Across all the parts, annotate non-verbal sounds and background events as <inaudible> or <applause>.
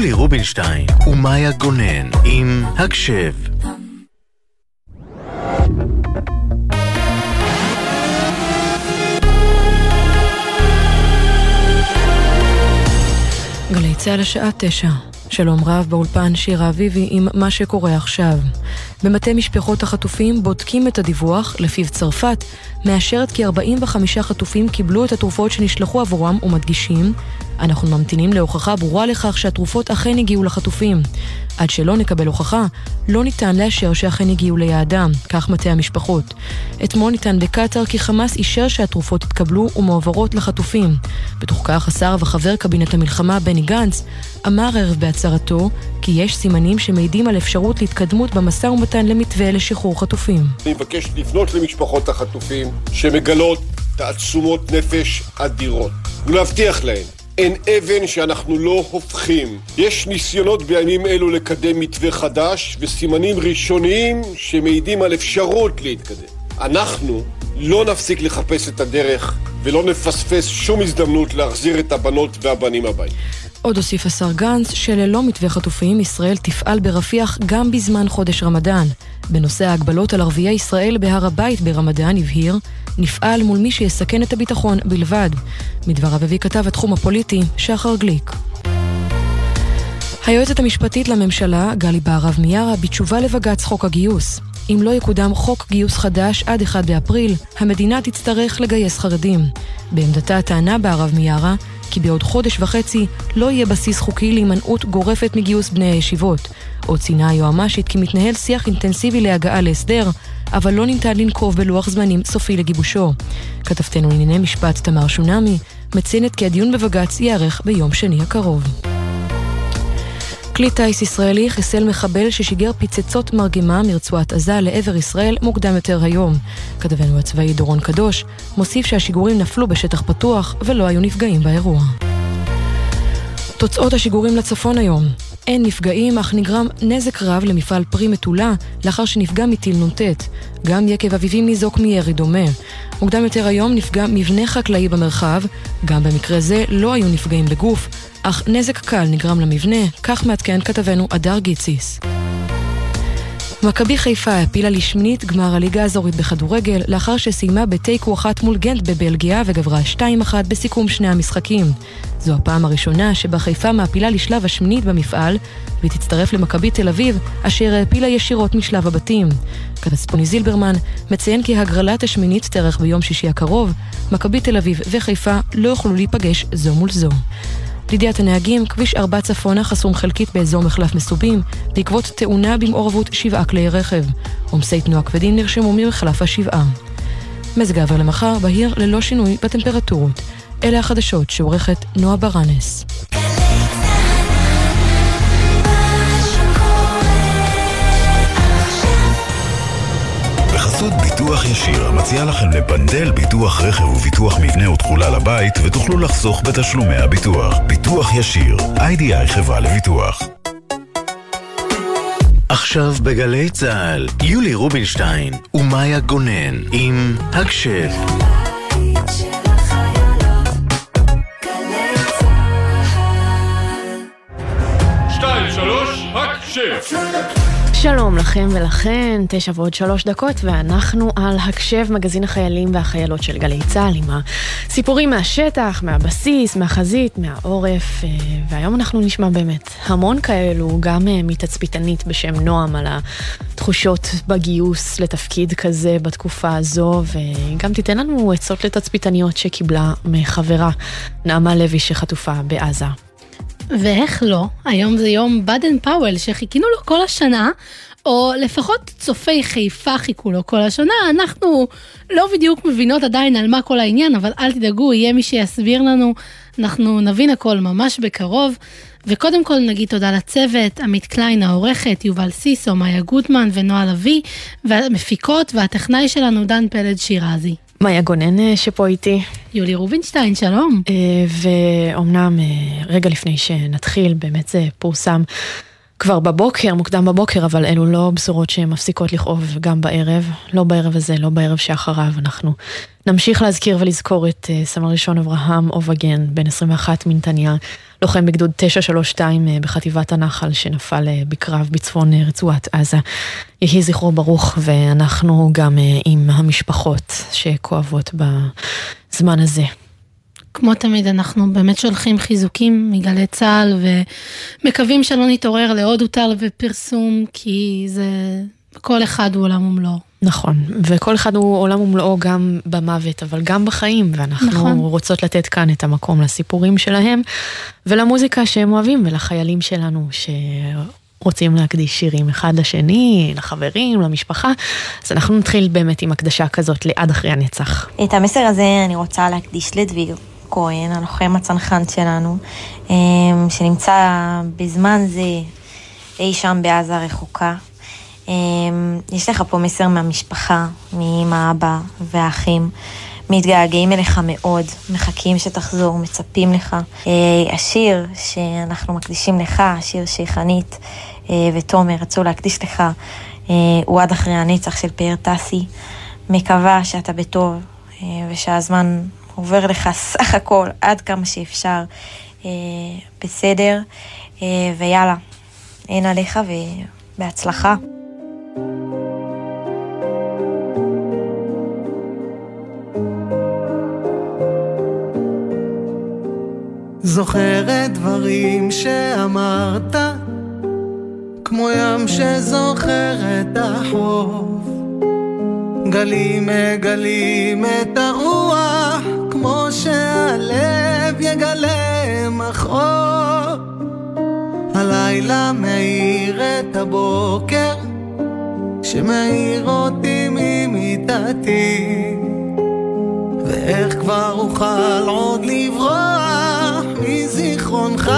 יולי רובינשטיין ומאיה גונן עם הקשב. גלי צה"ל השעה תשע. שלום רב באולפן שירה אביבי עם מה שקורה עכשיו. במטה משפחות החטופים בודקים את הדיווח, לפיו צרפת מאשרת כי 45 חטופים קיבלו את התרופות שנשלחו עבורם ומדגישים אנחנו ממתינים להוכחה ברורה לכך שהתרופות אכן הגיעו לחטופים. עד שלא נקבל הוכחה, לא ניתן לאשר שאכן הגיעו ליעדם, כך מטה המשפחות. אתמול ניתן בקטאר כי חמאס אישר שהתרופות התקבלו ומועברות לחטופים. בתוך כך השר וחבר קבינט המלחמה בני גנץ אמר ערב בהצהרתו כי יש סימנים שמעידים על אפשרות להתקדמות במשא ומתן למתווה לשחרור חטופים. אני מבקש לפנות למשפחות החטופים שמגלות תעצומות נפש אדירות ולהבטיח להן אין אבן שאנחנו לא הופכים. יש ניסיונות בימים אלו לקדם מתווה חדש וסימנים ראשוניים שמעידים על אפשרות להתקדם. אנחנו לא נפסיק לחפש את הדרך ולא נפספס שום הזדמנות להחזיר את הבנות והבנים הבאים. עוד הוסיף השר גנץ שללא מתווה חטופים ישראל תפעל ברפיח גם בזמן חודש רמדאן. בנושא ההגבלות על ערביי ישראל בהר הבית ברמדאן הבהיר נפעל מול מי שיסכן את הביטחון בלבד. מדבריו הביא כתב התחום הפוליטי שחר גליק. היועצת המשפטית לממשלה, גלי בהרב מיארה, בתשובה לבג"ץ חוק הגיוס. אם לא יקודם חוק גיוס חדש עד 1 באפריל, המדינה תצטרך לגייס חרדים. בעמדתה טענה בהרב מיארה כי בעוד חודש וחצי לא יהיה בסיס חוקי להימנעות גורפת מגיוס בני הישיבות. עוד ציינה היועמ"שית כי מתנהל שיח אינטנסיבי להגעה להסדר, אבל לא ניתן לנקוב בלוח זמנים סופי לגיבושו. כתבתנו לענייני משפט תמר שונמי מציינת כי הדיון בבג"ץ ייערך ביום שני הקרוב. כלי טיס ישראלי חיסל מחבל ששיגר פצצות מרגמה מרצועת עזה לעבר ישראל מוקדם יותר היום. כתבנו הצבאי דורון קדוש מוסיף שהשיגורים נפלו בשטח פתוח ולא היו נפגעים באירוע. תוצאות השיגורים לצפון היום אין נפגעים, אך נגרם נזק רב למפעל פרי מטולה לאחר שנפגע מטיל נ"ט. גם יקב אביבים ניזוק מירי דומה. מוקדם יותר היום נפגע מבנה חקלאי במרחב, גם במקרה זה לא היו נפגעים בגוף, אך נזק קל נגרם למבנה, כך מעדכן כתבנו אדר גיציס. מכבי חיפה העפילה לשמינית גמר הליגה האזורית בכדורגל לאחר שסיימה בתיקו אחת מול גנט בבלגיה וגברה 2-1 בסיכום שני המשחקים. זו הפעם הראשונה שבה חיפה מעפילה לשלב השמינית במפעל והיא תצטרף למכבי תל אביב אשר העפילה ישירות משלב הבתים. כתספוני זילברמן מציין כי הגרלת השמינית תארך ביום שישי הקרוב, מכבי תל אביב וחיפה לא יוכלו להיפגש זו מול זו. לידיעת הנהגים, כביש 4 צפונה חסום חלקית באזור מחלף מסובים, בעקבות תאונה במעורבות שבעה כלי רכב. עומסי תנועה כבדים נרשמו ממחלף השבעה. מזג האוויר למחר בהיר ללא שינוי בטמפרטורות. אלה החדשות שעורכת נועה ברנס. בחסות ביטוח ישיר, המציע לכם לפנדל ביטוח רכב וביטוח מבנה ותכולה לבית, ותוכלו לחסוך בתשלומי הביטוח. ביטוח ישיר, איי-די-איי חברה לביטוח. עכשיו בגלי צה"ל, יולי רובינשטיין ומאיה גונן עם הקשב. שתיים, שלוש, הקשב! שלום לכם ולכן, תשע ועוד שלוש דקות, ואנחנו על הקשב מגזין החיילים והחיילות של גלי צה"ל עם הסיפורים מהשטח, מהבסיס, מהחזית, מהעורף, אה, והיום אנחנו נשמע באמת המון כאלו, גם אה, מתצפיתנית בשם נועם על התחושות בגיוס לתפקיד כזה בתקופה הזו, וגם תיתן לנו עצות לתצפיתניות שקיבלה מחברה, נעמה לוי שחטופה בעזה. ואיך לא, היום זה יום באדן פאוול שחיכינו לו כל השנה, או לפחות צופי חיפה חיכו לו כל השנה, אנחנו לא בדיוק מבינות עדיין על מה כל העניין, אבל אל תדאגו, יהיה מי שיסביר לנו, אנחנו נבין הכל ממש בקרוב. וקודם כל נגיד תודה לצוות, עמית קליין העורכת, יובל סיסו, מאיה גוטמן ונועה לביא, והמפיקות והטכנאי שלנו דן פלד שירזי. מאיה גונן אה, שפה איתי. יולי רובינשטיין, שלום. אה, ואומנם אה, רגע לפני שנתחיל, באמת זה פורסם כבר בבוקר, מוקדם בבוקר, אבל אלו לא בשורות שהן מפסיקות לכאוב גם בערב, לא בערב הזה, לא בערב שאחריו. אנחנו נמשיך להזכיר ולזכור את uh, סמל ראשון אברהם אובגן, בן 21 מנתניה, לוחם בגדוד 932 uh, בחטיבת הנחל, שנפל uh, בקרב בצפון uh, רצועת עזה. יהי זכרו ברוך, ואנחנו גם uh, עם המשפחות שכואבות בזמן הזה. כמו תמיד, אנחנו באמת שולחים חיזוקים מגלי צה"ל ומקווים שלא נתעורר לעוד הותר ופרסום, כי זה... כל אחד הוא עולם ומלואו. נכון, וכל אחד הוא עולם ומלואו גם במוות, אבל גם בחיים, ואנחנו נכון. רוצות לתת כאן את המקום לסיפורים שלהם, ולמוזיקה שהם אוהבים, ולחיילים שלנו שרוצים להקדיש שירים אחד לשני, לחברים, למשפחה. אז אנחנו נתחיל באמת עם הקדשה כזאת לעד אחרי הנצח. את המסר הזה אני רוצה להקדיש לדביר, כהן, הלוחם הצנחן שלנו, אמ, שנמצא בזמן זה אי שם בעזה רחוקה. אמ, יש לך פה מסר מהמשפחה, מאמא, אבא והאחים. מתגעגעים אליך מאוד, מחכים שתחזור, מצפים לך. אה, השיר שאנחנו מקדישים לך, השיר שחנית אה, ותומר רצו להקדיש לך, אה, הוא עד אחרי הנצח של פאר טסי. מקווה שאתה בטוב ושהזמן עובר לך סך הכל עד כמה שאפשר אה, בסדר, אה, ויאללה, אין עליך ובהצלחה. זוכרת דברים שאמרת, כמו ים שזוכר את החוף. גלים מגלים את הרוח כמו שהלב יגלה מחור. הלילה מאיר את הבוקר, שמאיר אותי ממיטתי. ואיך כבר אוכל עוד לברוח מזיכרונך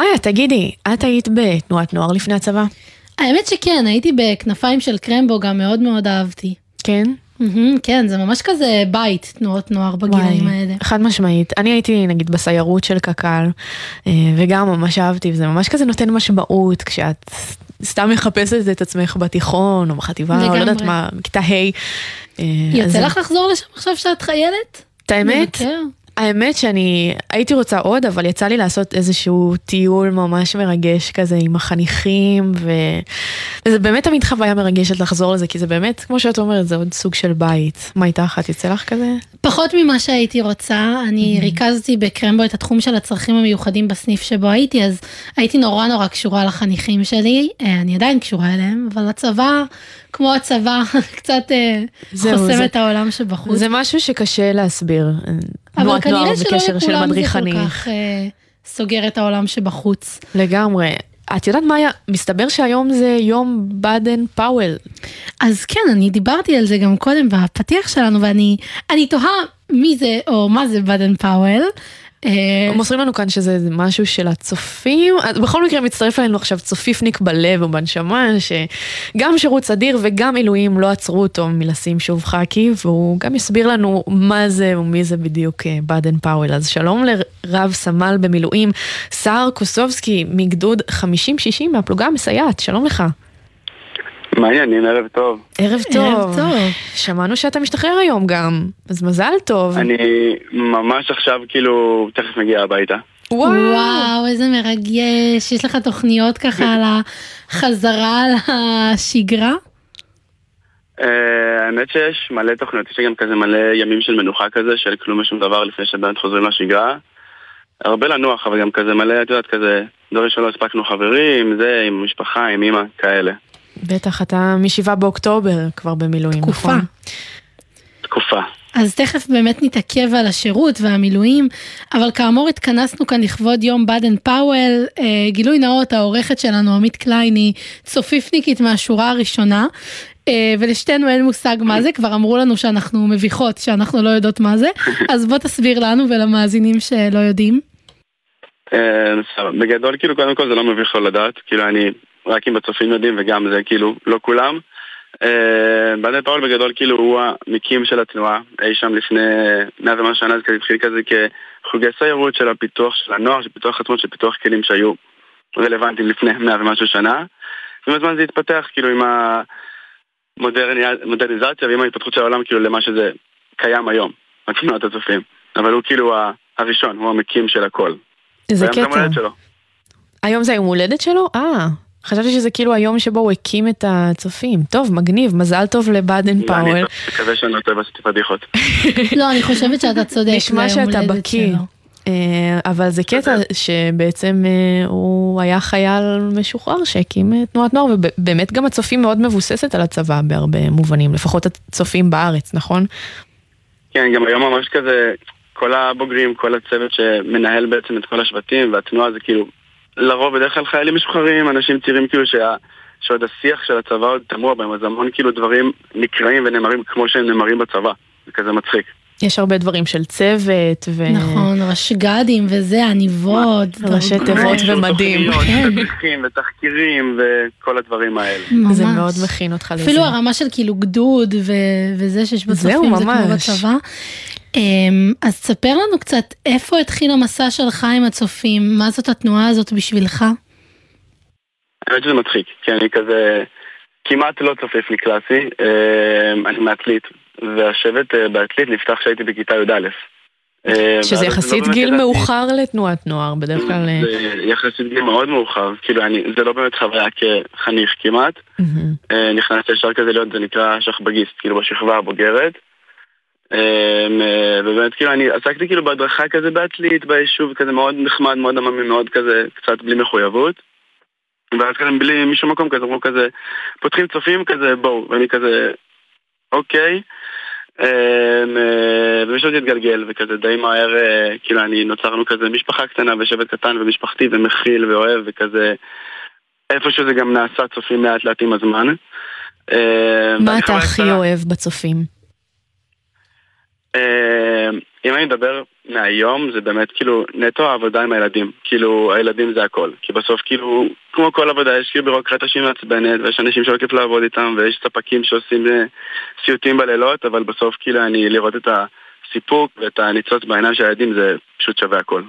מאיה, תגידי, את היית בתנועת נוער לפני הצבא? האמת שכן, הייתי בכנפיים של קרמבו, גם מאוד מאוד אהבתי. כן? מהמם, כן, זה ממש כזה בית, תנועות נוער בגילאים האלה. חד משמעית. אני הייתי נגיד בסיירות של קק"ל, אה, וגם ממש אהבתי, וזה ממש כזה נותן משמעות כשאת סתם מחפשת את עצמך בתיכון, או בחטיבה, או לא יודעת לגמרי. מה, בכיתה ה'. אה, אז- יוצא לך לחזור לשם עכשיו שאת חיילת? את האמת, לבקר? האמת שאני הייתי רוצה עוד, אבל יצא לי לעשות איזשהו טיול ממש מרגש כזה עם החניכים, ו... וזה באמת תמיד חוויה מרגשת לחזור לזה, כי זה באמת, כמו שאת אומרת, זה עוד סוג של בית. מה איתך? את יוצא לך כזה? פחות ממה שהייתי רוצה, אני ריכזתי בקרמבו את התחום של הצרכים המיוחדים בסניף שבו הייתי, אז הייתי נורא נורא קשורה לחניכים שלי, אה, אני עדיין קשורה אליהם, אבל הצבא, כמו הצבא, <laughs> קצת אה, זהו, חוסם זה- את העולם שבחוץ. זה משהו שקשה להסביר. אבל תנועת נוער כנראה שלא וקשר של לכולם זה כל. כך אה, סוגר את העולם שבחוץ. לגמרי. את יודעת מה היה? מסתבר שהיום זה יום באדן פאוול. אז כן, אני דיברתי על זה גם קודם בפתיח שלנו, ואני אני תוהה מי זה או מה זה באדן פאוול. אה, מוסרים לנו כאן שזה משהו של הצופים, אז בכל מקרה מצטרף אלינו עכשיו צופיפניק בלב ובנשמה, שגם שירות סדיר וגם מילואים לא עצרו אותו מלשים שוב חאקי, והוא גם יסביר לנו מה זה ומי זה בדיוק אה, באדן פאוול. אז שלום לרב סמל במילואים, סער קוסובסקי מגדוד 50-60 מהפלוגה המסייעת, שלום לך. מה העניינים? ערב טוב. ערב טוב. ערב טוב. שמענו שאתה משתחרר היום גם, אז מזל טוב. אני ממש עכשיו כאילו תכף מגיע הביתה. וואו. וואו, איזה מרגש, יש לך תוכניות ככה על החזרה לשגרה? אה, האמת שיש מלא תוכניות, יש לי גם כזה מלא ימים של מנוחה כזה, של כלום ושום דבר לפני שבאמת חוזרים לשגרה. הרבה לנוח, אבל גם כזה מלא, את יודעת, כזה דברים שלא הספקנו חברים, זה, עם משפחה, עם אמא, כאלה. בטח, אתה מ-7 באוקטובר כבר במילואים, תקופה. נכון? תקופה. אז תכף באמת נתעכב על השירות והמילואים, אבל כאמור התכנסנו כאן לכבוד יום באדן פאוול. אה, גילוי נאות, העורכת שלנו, עמית קליין, היא צופיפניקית מהשורה הראשונה, אה, ולשתינו אין מושג מה זה, כבר אמרו לנו שאנחנו מביכות, שאנחנו לא יודעות מה זה, <laughs> אז בוא תסביר לנו ולמאזינים שלא יודעים. אה. בגדול, כאילו, קודם כל זה לא מביך לא לדעת, כאילו, אני רק אם בצופים יודעים, וגם זה כאילו, לא כולם. אה, באדן פאול בגדול, כאילו, הוא המקים של התנועה, אי שם לפני מאה ומשהו שנה, זה התחיל כזה כחוגי סיירות של הפיתוח של הנוער, של פיתוח עצמו, של פיתוח כלים שהיו רלוונטיים לפני מאה ומשהו שנה. ועם הזמן זה התפתח, כאילו, עם המודרניזציה ועם ההתפתחות של העולם, כאילו, למה שזה קיים היום, התנועת הצופים. אבל הוא כאילו הראשון, הוא המקים של הכל. זה והיום זה יום קטע. היום זה היום הולדת שלו? אה, חשבתי שזה כאילו היום שבו הוא הקים את הצופים. טוב, מגניב, מזל טוב לבאדן פאוול. אני מקווה שאני לא טועה ועשיתי פדיחות. <laughs> לא, אני חושבת שאתה צודק, נשמע שאתה בקיא. אה, אבל זה קטע שבעצם אה, הוא היה חייל משוחרר שהקים אה, תנועת נוער, ובאמת גם הצופים מאוד מבוססת על הצבא בהרבה מובנים, לפחות הצופים בארץ, נכון? כן, גם היום ממש כזה, כל הבוגרים, כל הצוות שמנהל בעצם את כל השבטים והתנועה זה כאילו, לרוב בדרך כלל חיילים משוחררים, אנשים צעירים כאילו שה... שעוד השיח של הצבא עוד תמוה בהם, אז המון כאילו דברים נקראים ונאמרים כמו שהם נאמרים בצבא, זה כזה מצחיק. יש הרבה דברים של צוות, ו... נכון, רשג"דים וזה, עניבות. ראשי. תיבות ומדים. תוכניות, כן. ותחקירים וכל הדברים האלה. ממש. זה מאוד מכין אותך לזה. אפילו הרמה של כאילו גדוד ו- וזה שיש זהו, בצופים זה כמו ממש. בצבא. אמ, אז תספר לנו קצת איפה התחיל המסע שלך עם הצופים, מה זאת התנועה הזאת בשבילך? האמת שזה מצחיק, כי אני כזה כמעט לא צופיפני קלאסי, אה, אני מעתלית, והשבט אה, בעתלית נפתח כשהייתי בכיתה י"א. אה, שזה לא יחסית באמת גיל מאוחר לתנועת נוער, בדרך כלל... אה, זה יחסית גיל מאוד מאוחר, כאילו אני, זה לא באמת חוויה כחניך כמעט. נכנסתי ישר כזה להיות, זה נקרא שכבגיסט, כאילו בשכבה הבוגרת. אה, אה, ובאמת כאילו אני עסקתי כאילו בהדרכה כזה בעתלית, ביישוב כזה מאוד נחמד, מאוד עממי, מאוד כזה, קצת בלי מחויבות. ואז כזה בלי משום מקום כזה, אמרו כזה, פותחים צופים כזה, בואו, ואני כזה, אוקיי. אה, אה, ופשוט התגלגל, וכזה די מהר, אה, כאילו אני נוצרנו כזה משפחה קטנה ושבט קטן ומשפחתי ומכיל ואוהב וכזה, איפשהו זה גם נעשה צופים לאט לאט עם הזמן. אה, מה אתה הכי. אוהב בצופים? אה, אם אני מדבר מהיום, זה באמת כאילו נטו העבודה עם הילדים. כאילו, הילדים זה הכל. כי בסוף כאילו, כמו כל עבודה, יש כאילו בירוקרטיה שהיא מעצבנת, ויש אנשים שלא כיף לעבוד איתם, ויש ספקים שעושים אה, סיוטים בלילות, אבל בסוף כאילו אני לראות את הסיפוק ואת הניצוץ בעיניים של הילדים זה פשוט שווה הכל.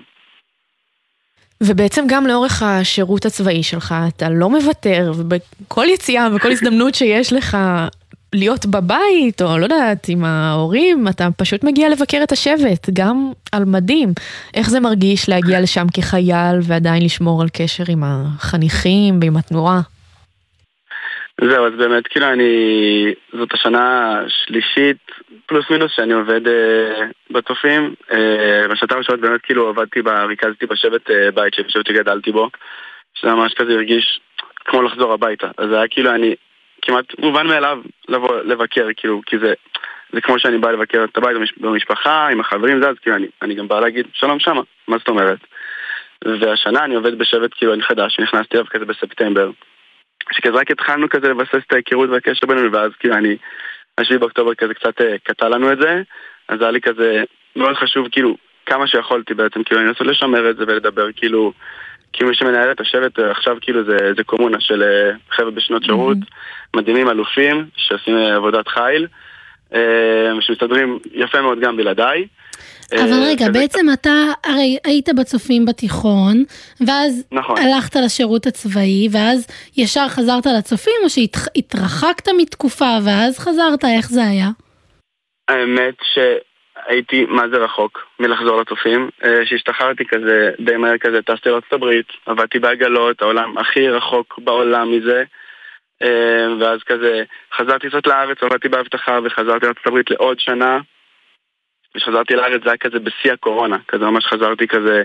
ובעצם גם לאורך השירות הצבאי שלך, אתה לא מוותר, ובכל יציאה וכל הזדמנות שיש לך להיות בבית, או לא יודעת, עם ההורים, אתה פשוט מגיע לבקר את השבט, גם על מדים. איך זה מרגיש להגיע לשם כחייל ועדיין לשמור על קשר עם החניכים ועם התנועה? זהו, אז באמת, כאילו אני... זאת השנה השלישית, פלוס מינוס, שאני עובד אה, בצופים. אה, בשנתיים הראשונות באמת כאילו עבדתי, ב... ריכזתי בשבט אה, בית בשבט שגדלתי בו. שזה ממש כזה הרגיש כמו לחזור הביתה. אז זה היה כאילו אני כמעט מובן מאליו לבוא לבקר, כאילו, כי זה, זה כמו שאני בא לבקר את הבית במשפחה, עם החברים, זה, אז כאילו, אני, אני גם בא להגיד שלום שמה, מה זאת אומרת? והשנה אני עובד בשבט, כאילו, אני חדש, נכנסתי אליו כזה בספטמבר. שכזה רק התחלנו כזה לבסס את ההיכרות והקשר בינינו, ואז כאילו אני, השביעי באוקטובר כזה קצת אה, קטע לנו את זה, אז היה לי כזה מאוד חשוב, כאילו, כמה שיכולתי בעצם, כאילו, אני לנסות לשמר את זה ולדבר, כאילו, כי מי שמנהל את השבט אה, עכשיו כאילו זה, זה קומונה של אה, חבר'ה בשנות שירות, mm-hmm. מדהימים אלופים שעושים אה, עבודת חיל, שמסתדרים יפה מאוד גם בלעדיי. אבל רגע. בעצם אתה הרי היית בצופים בתיכון, ואז נכון. הלכת לשירות הצבאי, ואז ישר חזרת לצופים, או שהתרחקת מתקופה ואז חזרת, איך זה היה? האמת ש... הייתי מה זה רחוק מלחזור לצופים. אה, כשהשתחררתי כזה, די מהר כזה, טסתי לארצות הברית, עבדתי בעגלות, העולם הכי רחוק בעולם מזה. אה, ואז כזה, חזרתי קצת לארץ, עבדתי באבטחה וחזרתי לארצות הברית לעוד שנה. כשחזרתי לארץ זה היה כזה בשיא הקורונה, כזה ממש חזרתי כזה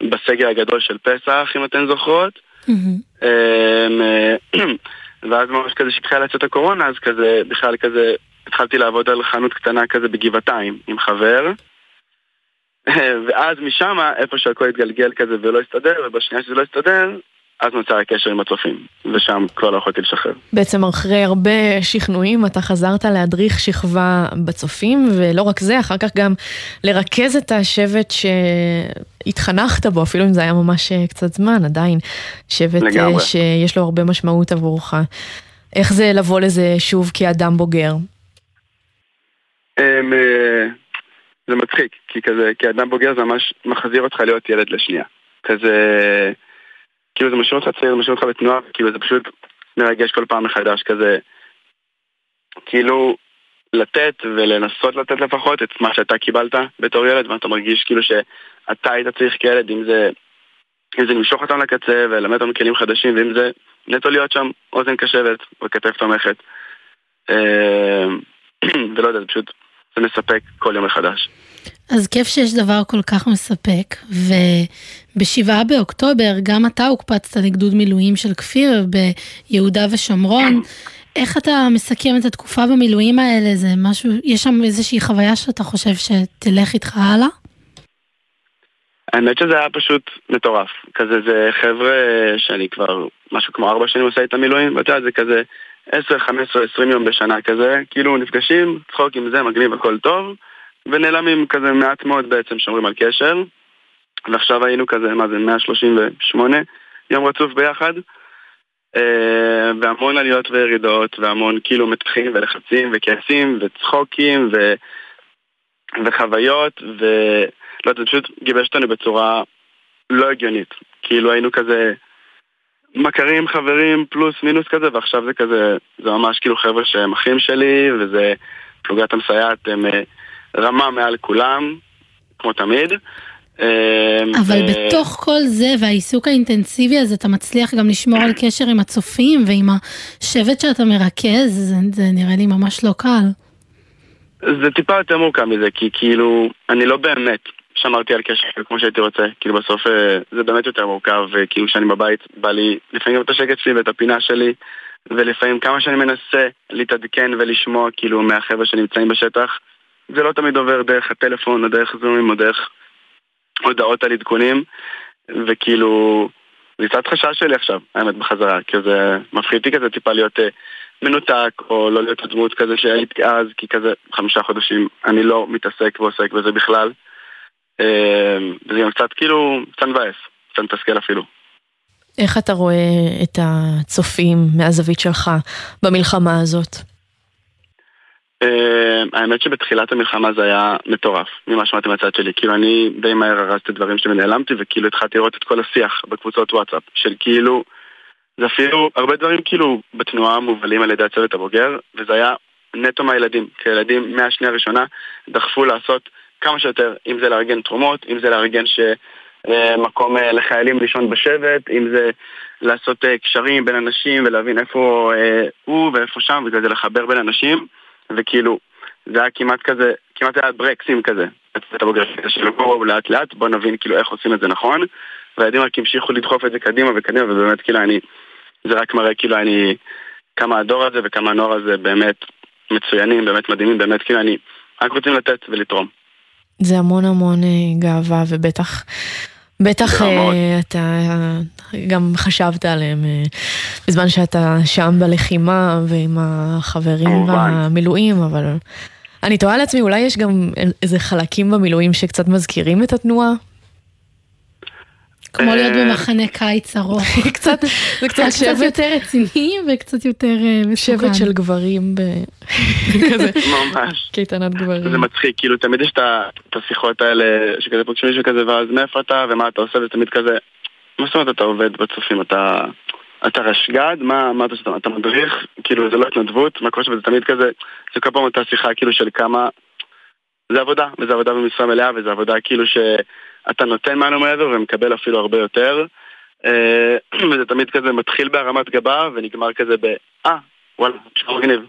בסגר הגדול של פסח, אם אתן זוכרות. אה, <clears throat> ואז ממש כזה שהתחילה לצאת הקורונה, אז כזה, בכלל כזה התחלתי לעבוד על חנות קטנה כזה בגבעתיים עם חבר ואז משם, איפה שהכל התגלגל כזה ולא הסתדר, ובשנייה שזה לא הסתדר, אז נוצר הקשר עם הצופים, ושם כבר לא יכולתי לשחרר. בעצם אחרי הרבה שכנועים אתה חזרת להדריך שכבה בצופים, ולא רק זה, אחר כך גם לרכז את השבט שהתחנכת בו, אפילו אם זה היה ממש אה, קצת זמן, עדיין שבט אה, לגמרי. שיש לו הרבה משמעות עבורך. איך זה לבוא לזה שוב כאדם בוגר? הם, אה, זה מצחיק, כי כזה, כאדם בוגר זה ממש מחזיר אותך להיות ילד לשנייה. כזה, כאילו זה משאיר אותך צעיר, זה משאיר אותך בתנועה, כאילו זה פשוט מרגש כל פעם מחדש, כזה, כאילו לתת ולנסות לתת לפחות את מה שאתה קיבלת בתור ילד, ואתה מרגיש כאילו שאתה היית צריך כילד, אם זה, אם זה למשוך אותם לקצה וללמד אותם כלים חדשים, ואם זה נטו להיות שם אוזן קשבת וכתף תומכת. אה, <clears throat> ולא יודע, זה פשוט זה מספק כל יום מחדש. אז כיף שיש דבר כל כך מספק, ובשבעה באוקטובר גם אתה הוקפצת לגדוד מילואים של כפיר ביהודה ושומרון. איך אתה מסכם את התקופה במילואים האלה? זה משהו, יש שם איזושהי חוויה שאתה חושב שתלך איתך הלאה? האמת שזה היה פשוט מטורף. כזה זה חבר'ה שאני כבר משהו כמו ארבע שנים עושה את המילואים, ואתה יודע, זה כזה 10, 15, 20 יום בשנה כזה, כאילו נפגשים, צחוק עם זה, מגניב, הכל טוב, ונעלמים כזה מעט מאוד בעצם, שומרים על קשר. ועכשיו היינו כזה, מה זה, 138 יום רצוף ביחד, אה, והמון עליות וירידות, והמון כאילו מתחים ולחצים וכעסים וצחוקים ו... וחוויות, ולא יודע, זה פשוט גיבש אותנו בצורה לא הגיונית. כאילו היינו כזה... מכרים, חברים, פלוס מינוס כזה, ועכשיו זה כזה, זה ממש כאילו חבר'ה שהם אחים שלי, וזה פלוגת המסייעת, הם אה, רמה מעל כולם, כמו תמיד. אה, אבל ו... בתוך כל זה והעיסוק האינטנסיבי הזה, אתה מצליח גם לשמור על קשר עם הצופים ועם השבט שאתה מרכז, זה, זה נראה לי ממש לא קל. זה טיפה יותר מורכב מזה, כי כאילו, אני לא באמת שמרתי על קשר כמו שהייתי רוצה, כאילו בסוף אה, זה באמת יותר מורכב, וכאילו כשאני בבית בא לי לפעמים גם את השקט שלי ואת הפינה שלי, ולפעמים כמה שאני מנסה להתעדכן ולשמוע כאילו מהחבר'ה שנמצאים בשטח, זה לא תמיד עובר דרך הטלפון או דרך זומים או דרך הודעות על עדכונים, וכאילו זה קצת חשש שלי עכשיו, האמת בחזרה, כי זה מפחיד אותי כזה טיפה להיות אה, מנותק, או לא להיות הדמות כזה שהייתי אז, כי כזה חמישה חודשים אני לא מתעסק ועוסק בזה בכלל. אה, וזה גם קצת כאילו, קצת מבאס, קצת מתסכל אפילו. איך אתה רואה את הצופים מהזווית שלך במלחמה הזאת? אה, האמת שבתחילת המלחמה זה היה מטורף, ממה שמעתי מהצד שלי. כאילו אני די מהר הרסתי דברים שנעלמתי, וכאילו התחלתי לראות את כל השיח בקבוצות וואטסאפ, של כאילו, זה אפילו הרבה דברים כאילו בתנועה מובלים על ידי הצוות הבוגר, וזה היה נטו מהילדים. כי הילדים מהשנייה הראשונה דחפו לעשות כמה שיותר, אם זה לארגן תרומות, אם זה לארגן ש... אה, מקום אה, לחיילים לישון בשבט, אם זה לעשות קשרים בין אנשים ולהבין איפה הוא ואיפה שם, וכזה לחבר בין אנשים. וכאילו, זה היה כמעט כזה, כמעט היה ברקסים כזה. את הבוגר של בואו לאט לאט, בואו נבין כאילו איך עושים את זה נכון. והילדים רק המשיכו לדחוף את זה קדימה וקדימה, ובאמת כאילו אני, זה רק מראה כאילו אני, כמה הדור הזה וכמה הנוער הזה באמת מצוינים, באמת מדהימים, באמת כאילו אני, רק רוצים לתת ולתרום. זה המון המון אה, גאווה ובטח בטח uh, אתה גם חשבת עליהם uh, בזמן שאתה שם בלחימה ועם החברים במילואים, אבל אני תוהה לעצמי, אולי יש גם איזה חלקים במילואים שקצת מזכירים את התנועה? כמו להיות אה, במחנה קיץ ארוך. <laughs> קצת, זה קצת שבט. קצת יותר רציני וקצת יותר אה, מסוכן. שבט של גברים <laughs> כזה. ממש. קייטנת גברים. זה מצחיק, כאילו תמיד יש את השיחות האלה, שכזה פוגשים מישהו כזה, ואז מאיפה אתה ומה אתה עושה, ותמיד כזה, מה זאת אומרת אתה עובד בצופים, אתה... אתה רשג"ד? מה, מה אתה עושה? אתה מדריך? כאילו זה לא התנדבות? מה קורה שם? זה תמיד כזה, זה כל פעם אותה שיחה כאילו של כמה... זה עבודה, וזה עבודה במשרה מלאה, וזה עבודה כאילו ש... אתה נותן מענו מעבר ומקבל אפילו הרבה יותר. אה, <clears throat> וזה תמיד כזה מתחיל בהרמת גבה ונגמר כזה ב... אה, וואלה, נשמע מגניב.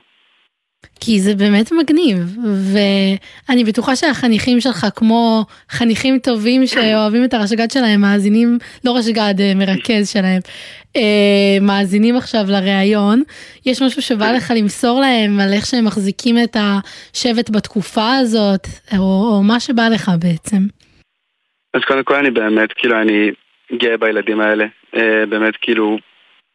כי זה באמת מגניב, ואני בטוחה שהחניכים שלך, כמו חניכים טובים <clears throat> שאוהבים את הרשג"ד שלהם, מאזינים, לא רשג"ד, אה, מרכז שלהם, אה, מאזינים עכשיו לראיון, יש משהו שבא לך למסור להם על איך שהם מחזיקים את השבט בתקופה הזאת, או, או מה שבא לך בעצם. אז קודם כל אני באמת, כאילו, אני גאה בילדים האלה. אה, באמת, כאילו,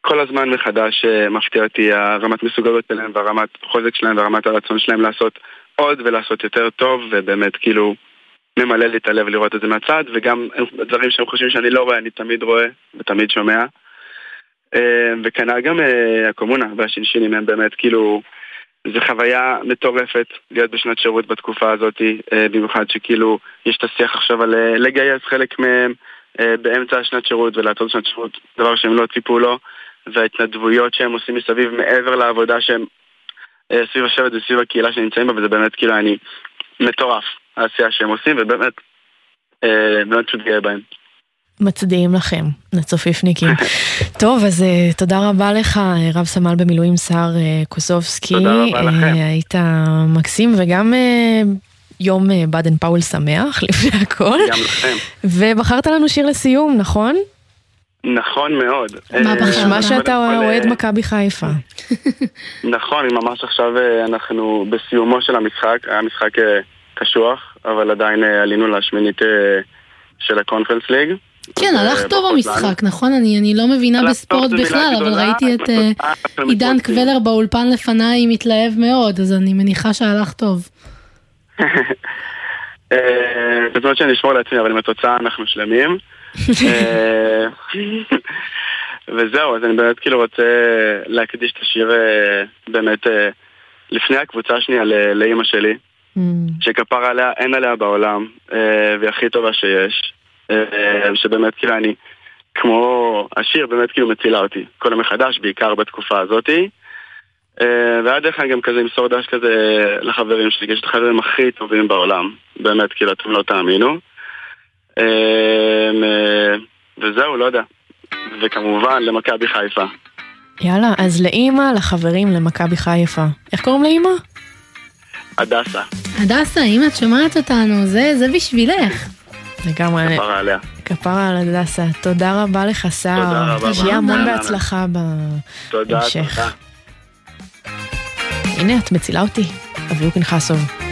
כל הזמן מחדש אה, מפתיע אותי הרמת מסוגלות שלהם והרמת חוזק שלהם והרמת הרצון שלהם לעשות עוד ולעשות יותר טוב, ובאמת, כאילו, ממלא לי את הלב לראות את זה מהצד, וגם דברים שהם חושבים שאני לא רואה, אני תמיד רואה ותמיד שומע. אה, וכנ"ל גם הקומונה והשינשינים הם באמת, כאילו... זו חוויה מטורפת להיות בשנת שירות בתקופה הזאת, אה, במיוחד שכאילו יש את השיח עכשיו על אה, לגייס חלק מהם אה, באמצע השנת שירות ולעצור שנת שירות, דבר שהם לא ציפו לו, וההתנדבויות שהם עושים מסביב מעבר לעבודה שהם סביב השבט וסביב הקהילה שנמצאים בה, וזה באמת כאילו אני מטורף, העשייה שהם עושים, ובאמת, באמת פשוט גאה בהם. מצדיעים לכם, לצופיפניקים. <laughs> טוב, אז uh, תודה רבה לך, אה, רב סמל במילואים סער uh, קוסובסקי. תודה רבה לכם. היית מקסים, וגם uh, יום uh, באדן פאול שמח, <laughs> לפני הכל. גם לכם. ובחרת לנו שיר לסיום, נכון? נכון מאוד. מה בחרת? נשמע שאתה אוהד מכבי חיפה. <laughs> נכון, ממש עכשיו אנחנו בסיומו של המשחק, היה משחק קשוח, אבל עדיין עלינו לשמינית של הקונפרנס ליג. כן, הלך טוב המשחק, נכון? אני, אני לא מבינה בספורט בכלל, אבל ראיתי את אה, עידן קבלר באולפן לפניי מתלהב מאוד, אז אני מניחה שהלך טוב. <laughs> אה, זאת אומרת שאני אשמור לעצמי, אבל עם התוצאה אנחנו שלמים. <laughs> אה, <laughs> וזהו, אז אני באמת כאילו רוצה להקדיש את השיר באמת לפני הקבוצה השנייה לאימא שלי, mm. שכפר עליה, אין עליה בעולם, והיא הכי טובה שיש. אה, שבאמת כאילו אני, כמו השיר, באמת כאילו מצילה אותי כל יום מחדש, בעיקר בתקופה הזאתי. אה, והיה דרך אגב גם כזה למסור דש כזה לחברים שלי, יש את החברים הכי טובים בעולם, באמת, כאילו, אתם לא תאמינו. אה, וזהו, לא יודע. וכמובן, למכבי חיפה. יאללה, אז לאימא, לחברים, למכבי חיפה. איך קוראים לאימא? הדסה. הדסה, אם את שומעת אותנו, זה, זה בשבילך. לגמרי. כפרה עליה. כפרה על הדסה. תודה רבה לך, סער. תודה רבה. שיהיה המון בהצלחה בהמשך. תודה, תודה. הנה, את מצילה אותי. אביהו פנחסוב.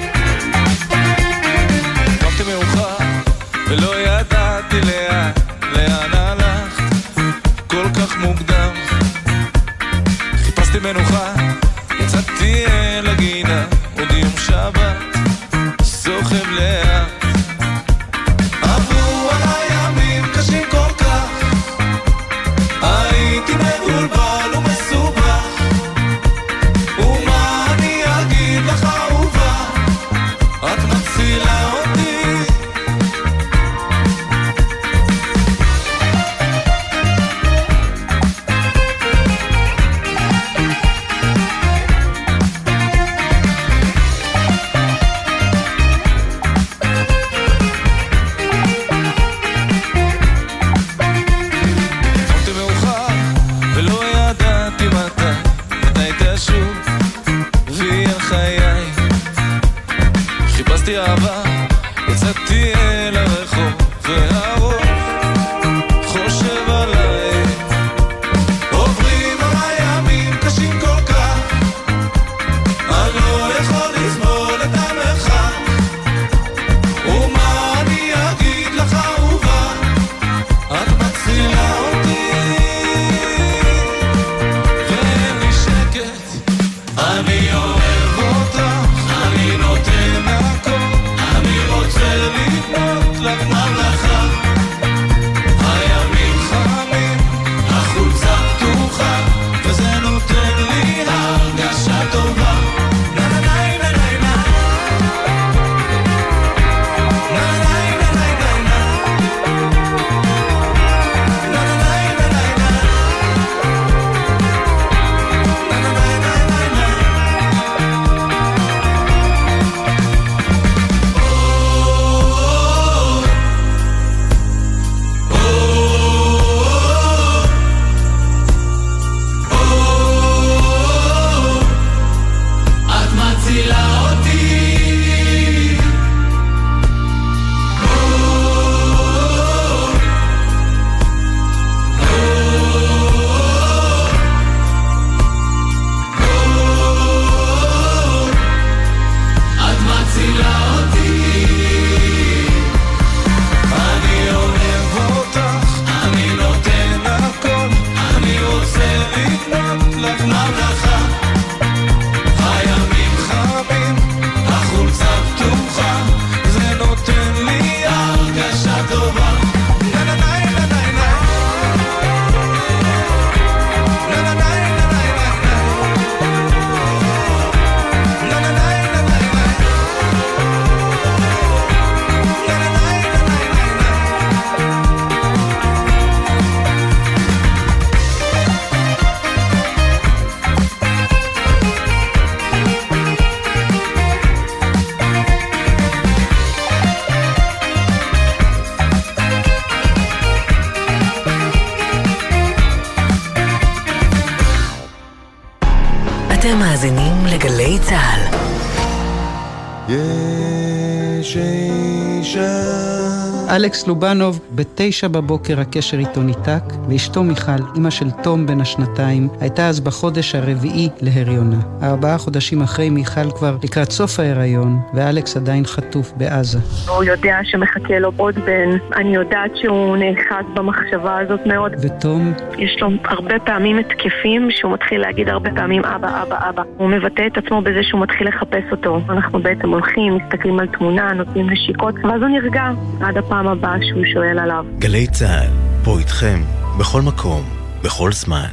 אלכס לובנוב, בתשע בבוקר הקשר איתו ניתק, ואשתו מיכל, אמא של תום בן השנתיים, הייתה אז בחודש הרביעי להריונה. ארבעה חודשים אחרי מיכל כבר לקראת סוף ההיריון, ואלכס עדיין חטוף בעזה. הוא יודע שמחכה לו עוד בן, אני יודעת שהוא נאחז במחשבה הזאת מאוד. ותום? יש לו הרבה פעמים התקפים שהוא מתחיל להגיד הרבה פעמים אבא, אבא, אבא. הוא מבטא את עצמו בזה שהוא מתחיל לחפש אותו. אנחנו בעצם הולכים, מסתכלים על תמונה, נותנים נשיקות, ואז הוא נרגע עד הפעם הבאה שהוא שואל עליו. גלי צה"ל, פה איתכם, בכל מקום, בכל זמן.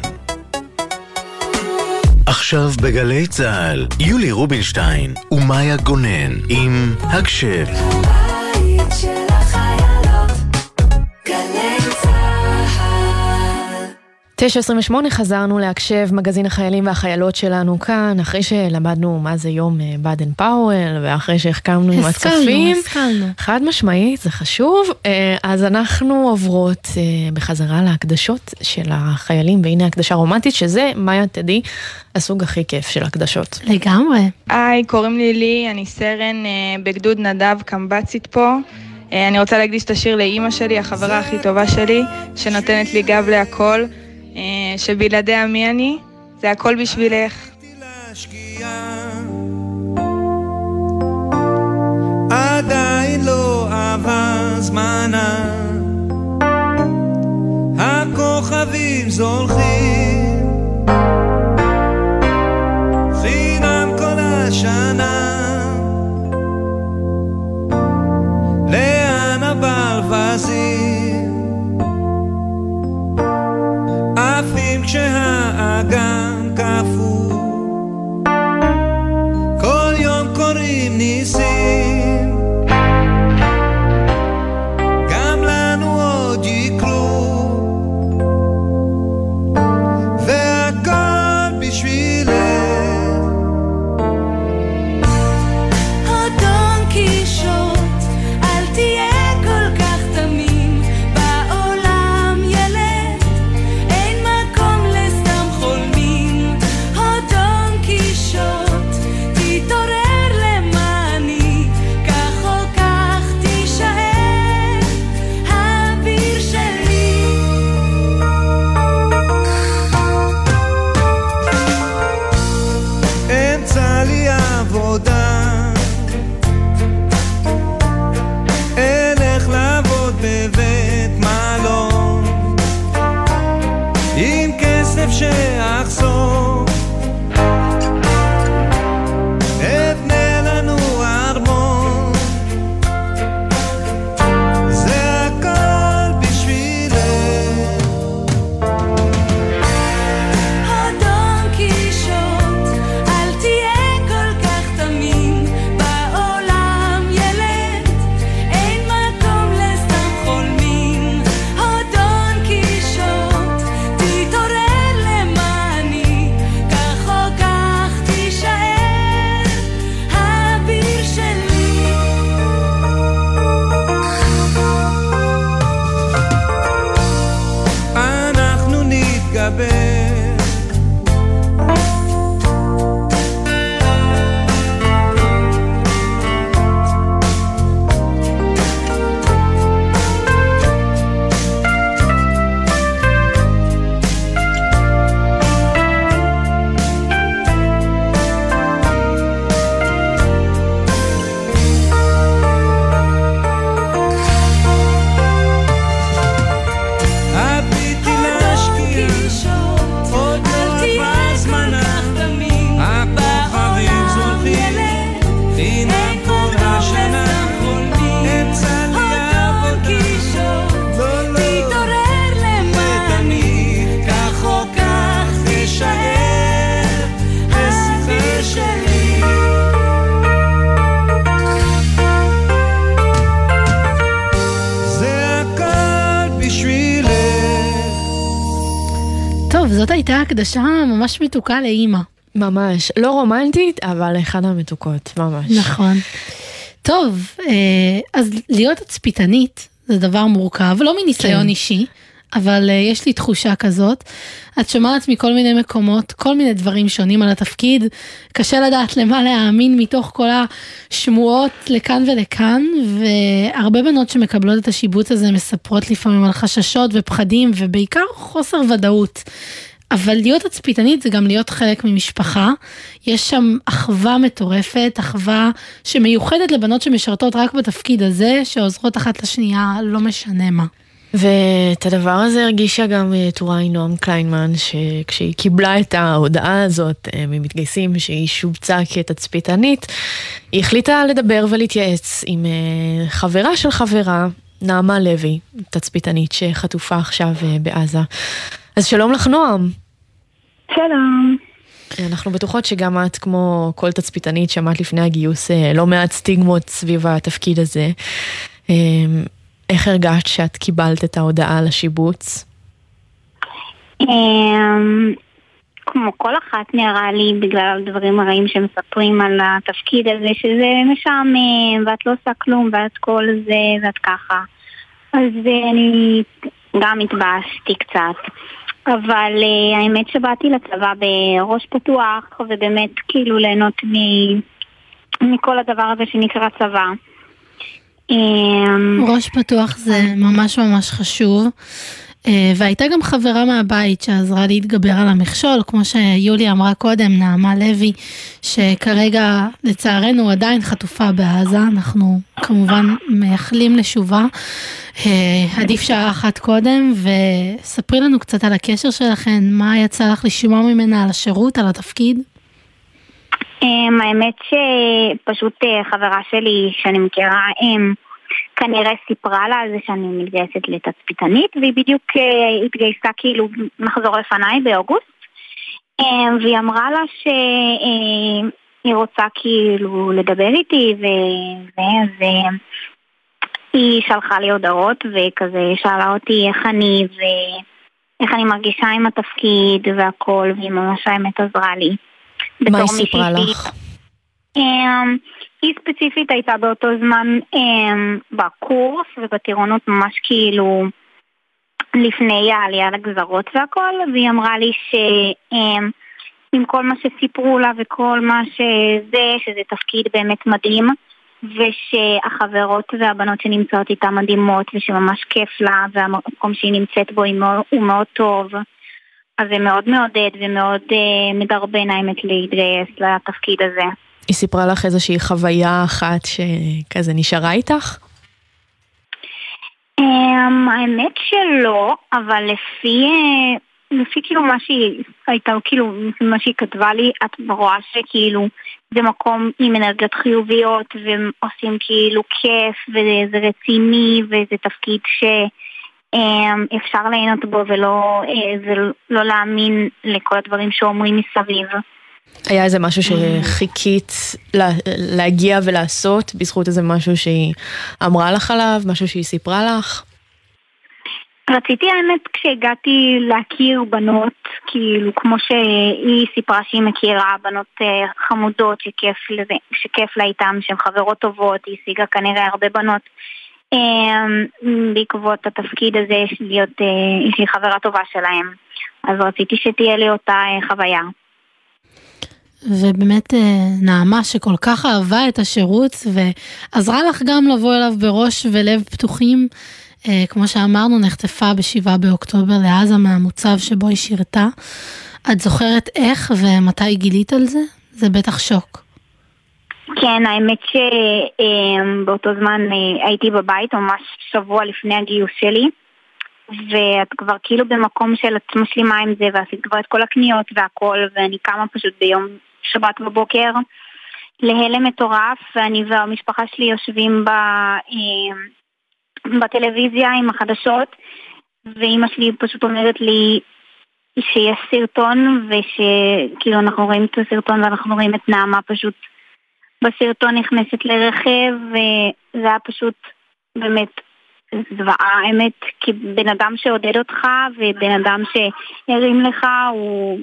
עכשיו בגלי צה"ל, יולי רובינשטיין ומאיה גונן עם הקשב. 9.28 חזרנו להקשב מגזין החיילים והחיילות שלנו כאן, אחרי שלמדנו מה זה יום אה, באדן פאוול, ואחרי שהחכמנו עם התקפים. השכלנו, חד משמעית, זה חשוב. אה, אז אנחנו עוברות אה, בחזרה להקדשות של החיילים, והנה הקדשה רומנטית, שזה, מאיה תדעי, הסוג הכי כיף של הקדשות. לגמרי. היי, קוראים לי לי, אני סרן בגדוד נדב קמב"צית פה. אני רוצה להקדיש את השיר לאימא שלי, החברה הכי טובה שלי, שנותנת לי גב להכל. אה, שבלעדיה מי אני? זה הכל בשבילך. עדיין לא עבר זמנה, הכוכבים זולחים, כשהאגן הקדשה ממש מתוקה לאימא. ממש. לא רומנטית, אבל אחד המתוקות, ממש. נכון. טוב, אה, אז להיות תצפיתנית זה דבר מורכב, לא מניסיון כן. אישי, אבל אה, יש לי תחושה כזאת. את שומעת מכל מיני מקומות, כל מיני דברים שונים על התפקיד, קשה לדעת למה להאמין מתוך כל השמועות לכאן ולכאן, והרבה בנות שמקבלות את השיבוץ הזה מספרות לפעמים על חששות ופחדים, ובעיקר חוסר ודאות. אבל להיות תצפיתנית זה גם להיות חלק ממשפחה. יש שם אחווה מטורפת, אחווה שמיוחדת לבנות שמשרתות רק בתפקיד הזה, שעוזרות אחת לשנייה, לא משנה מה. ואת הדבר הזה הרגישה גם אה, טוראי נועם קליינמן, שכשהיא קיבלה את ההודעה הזאת אה, ממתגייסים שהיא שובצה כתצפיתנית, היא החליטה לדבר ולהתייעץ עם אה, חברה של חברה, נעמה לוי, תצפיתנית שחטופה עכשיו בעזה. אז שלום לך נועם. שלום. אנחנו בטוחות שגם את, כמו כל תצפיתנית, שמעת לפני הגיוס אה, לא מעט סטיגמות סביב התפקיד הזה. אה, איך הרגשת שאת קיבלת את ההודעה על השיבוץ? אמ, כמו כל אחת נראה לי, בגלל הדברים הרעים שמספרים על התפקיד הזה, שזה משעמם, ואת לא עושה כלום, ואת כל זה, ואת ככה. אז אה, אני גם התבאסתי קצת. אבל אה, האמת שבאתי לצבא בראש פתוח, ובאמת כאילו ליהנות מ- מכל הדבר הזה שנקרא צבא. אמ, ראש פתוח זה ממש ממש חשוב. אה, והייתה גם חברה מהבית שעזרה להתגבר על המכשול, כמו שיולי אמרה קודם, נעמה לוי, שכרגע לצערנו עדיין חטופה בעזה, אנחנו כמובן מייחלים לשובה. אה, עדיף שעה אחת קודם, וספרי לנו קצת על הקשר שלכן, מה יצא לך לשמוע ממנה על השירות, על התפקיד? אמ, האמת שפשוט אה, חברה שלי שאני מכירה, כנראה סיפרה לה על זה שאני מתגייסת לתצפיתנית, והיא בדיוק אה, התגייסה כאילו מחזור לפניי באוגוסט, אמ, והיא אמרה לה שהיא רוצה כאילו לדבר איתי, ו- ואז אה, היא שלחה לי הודעות, וכזה שאלה אותי איך אני, ואיך אני מרגישה עם התפקיד והכל, והיא ממש האמת עזרה לי. מה היא סיפרה לך? אמ, היא ספציפית הייתה באותו זמן אמ, בקורס ובטירונות ממש כאילו לפני העלייה לגזרות והכל, והיא אמרה לי שעם כל מה שסיפרו לה וכל מה שזה, שזה תפקיד באמת מדהים, ושהחברות והבנות שנמצאות איתה מדהימות, ושממש כיף לה, והמקום שהיא נמצאת בו הוא מאוד טוב. אז זה מאוד מעודד ומאוד אה, מדרבן האמת להתגייס לתפקיד הזה. היא סיפרה לך איזושהי חוויה אחת שכזה נשארה איתך? Um, האמת שלא, אבל לפי, אה, לפי כאילו מה שהיא הייתה, כאילו, מה שהיא כתבה לי, את רואה שכאילו זה מקום עם אנרגיות חיוביות ועושים כאילו כיף וזה רציני וזה תפקיד שאפשר ליהנות בו ולא, ולא להאמין לכל הדברים שאומרים מסביב. היה איזה משהו שחיכית לה, להגיע ולעשות בזכות איזה משהו שהיא אמרה לך עליו, משהו שהיא סיפרה לך? רציתי האמת כשהגעתי להכיר בנות, כאילו כמו שהיא סיפרה שהיא מכירה בנות אה, חמודות שכיף, לזה, שכיף לה איתן, שהן חברות טובות, היא השיגה כנראה הרבה בנות אה, בעקבות התפקיד הזה להיות, אה, יש לי חברה טובה שלהם, אז רציתי שתהיה לי אותה חוויה. ובאמת אה, נעמה שכל כך אהבה את השירות ועזרה לך גם לבוא אליו בראש ולב פתוחים. אה, כמו שאמרנו, נחטפה ב-7 באוקטובר לעזה מהמוצב שבו היא שירתה. את זוכרת איך ומתי גילית על זה? זה בטח שוק. כן, האמת שבאותו זמן אה, הייתי בבית ממש שבוע לפני הגיוס שלי ואת כבר כאילו במקום של את משלימה עם זה ועשית כבר את כל הקניות והכל ואני קמה פשוט ביום שבת בבוקר להלם מטורף ואני והמשפחה שלי יושבים ב, אה, בטלוויזיה עם החדשות ואימא שלי פשוט אומרת לי שיש סרטון ושכאילו אנחנו רואים את הסרטון ואנחנו רואים את נעמה פשוט בסרטון נכנסת לרכב וזה היה פשוט באמת זוועה, האמת, כי בן אדם שעודד אותך ובן אדם שהרים לך, הוא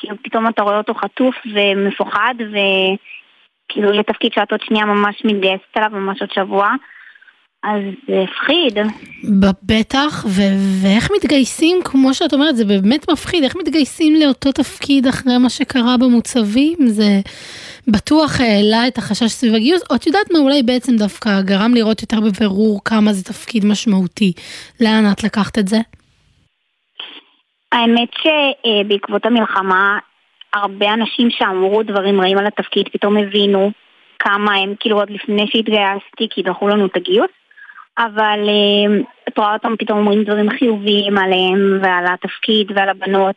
כאילו פתאום אתה רואה אותו חטוף ומפוחד וכאילו לתפקיד שאת עוד שנייה ממש מתגייסת אליו, ממש עוד שבוע. אז זה הפחיד. בטח, ו- ואיך מתגייסים, כמו שאת אומרת, זה באמת מפחיד, איך מתגייסים לאותו תפקיד אחרי מה שקרה במוצבים? זה בטוח העלה את החשש סביב הגיוס, או את יודעת מה אולי בעצם דווקא גרם לראות יותר בבירור כמה זה תפקיד משמעותי. לאן את לקחת את זה? האמת שבעקבות המלחמה, הרבה אנשים שאמרו דברים רעים על התפקיד פתאום הבינו כמה הם, כאילו עוד לפני שהתגייסתי, כי דחו לנו את הגיוס, אבל אה, את רואה אותם פתאום אומרים דברים חיוביים עליהם ועל התפקיד ועל הבנות.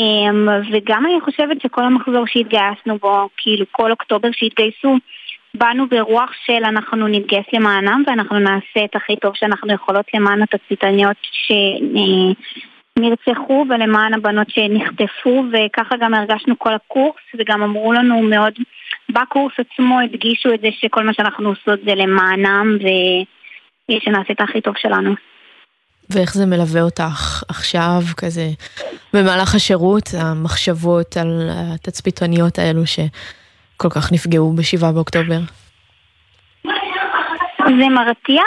אה, וגם אני חושבת שכל המחזור שהתגייסנו בו, כאילו כל אוקטובר שהתגייסו, באנו ברוח של אנחנו נתגייס למענם ואנחנו נעשה את הכי טוב שאנחנו יכולות למען התצפיתניות שנרצחו ולמען הבנות שנחטפו וככה גם הרגשנו כל הקורס וגם אמרו לנו מאוד, בקורס עצמו הדגישו את זה שכל מה שאנחנו עושות זה למענם ו... שנעשה את הכי טוב שלנו. ואיך זה מלווה אותך עכשיו, כזה, במהלך השירות, המחשבות על התצפיתניות האלו שכל כך נפגעו ב-7 באוקטובר? זה מרתיע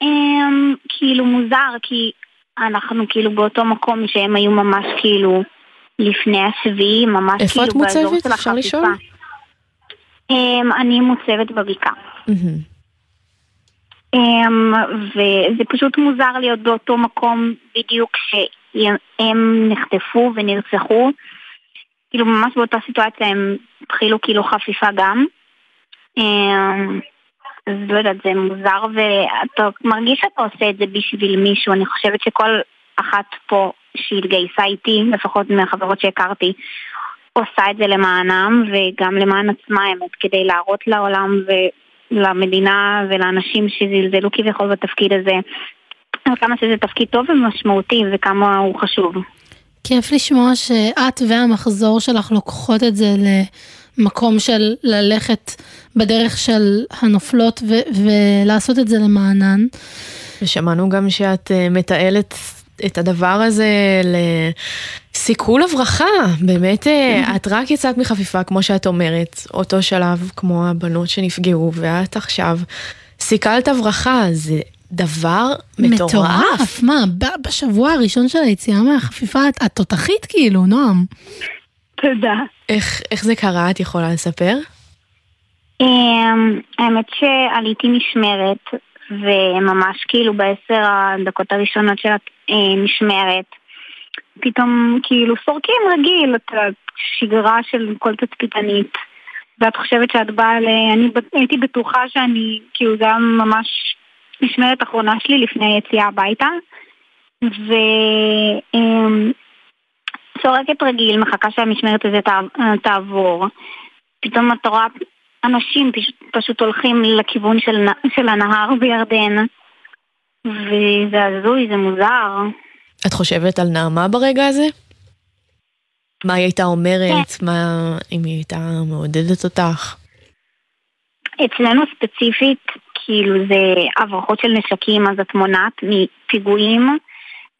וכאילו אמ, מוזר, כי אנחנו כאילו באותו מקום שהם היו ממש כאילו לפני השביעי, ממש כאילו. איפה את מוצבת? אפשר לשאול? אמ, אני מוצבת בבקעה. Um, וזה פשוט מוזר להיות באותו מקום בדיוק שהם נחטפו ונרצחו. כאילו ממש באותה סיטואציה הם התחילו כאילו חפיפה גם. אז לא יודעת, זה מוזר ואתה מרגיש שאתה עושה את זה בשביל מישהו. אני חושבת שכל אחת פה שהתגייסה איתי, לפחות מהחברות שהכרתי, עושה את זה למענם וגם למען עצמה, האמת, כדי להראות לעולם ו... למדינה ולאנשים שזלזלו כביכול בתפקיד הזה, כמה שזה תפקיד טוב ומשמעותי וכמה הוא חשוב. כיף לשמוע שאת והמחזור שלך לוקחות את זה למקום של ללכת בדרך של הנופלות ו- ולעשות את זה למענן. ושמענו גם שאת אה, מתעלת את הדבר הזה לסיכול הברחה. באמת, אה, <laughs> את רק יצאת מחפיפה, כמו שאת אומרת, אותו שלב כמו הבנות שנפגעו, ואת עכשיו סיכלת הברחה, זה דבר מטורף. מטורף, מה, בשבוע הראשון של היציאה מהחפיפה את תותחית כאילו, נועם. תודה. איך, איך זה קרה, את יכולה לספר? אמ, האמת שעליתי משמרת, וממש כאילו בעשר הדקות הראשונות של המשמרת, פתאום כאילו סורקים רגיל את השגרה של כל תצפיתנית. ואת חושבת שאת באה ל... אני הייתי בטוחה שאני, כאילו זה היה ממש משמרת אחרונה שלי לפני היציאה הביתה. וסורקת רגיל, מחכה שהמשמרת הזאת תעבור. פתאום את רואה אנשים פשוט, פשוט הולכים לכיוון של, של הנהר בירדן, וזה הזוי, זה מוזר. את חושבת על נעמה ברגע הזה? מה היא הייתה אומרת? כן. מה, אם היא הייתה מעודדת אותך? אצלנו ספציפית, כאילו זה הברחות של נשקים, אז את מונעת מפיגועים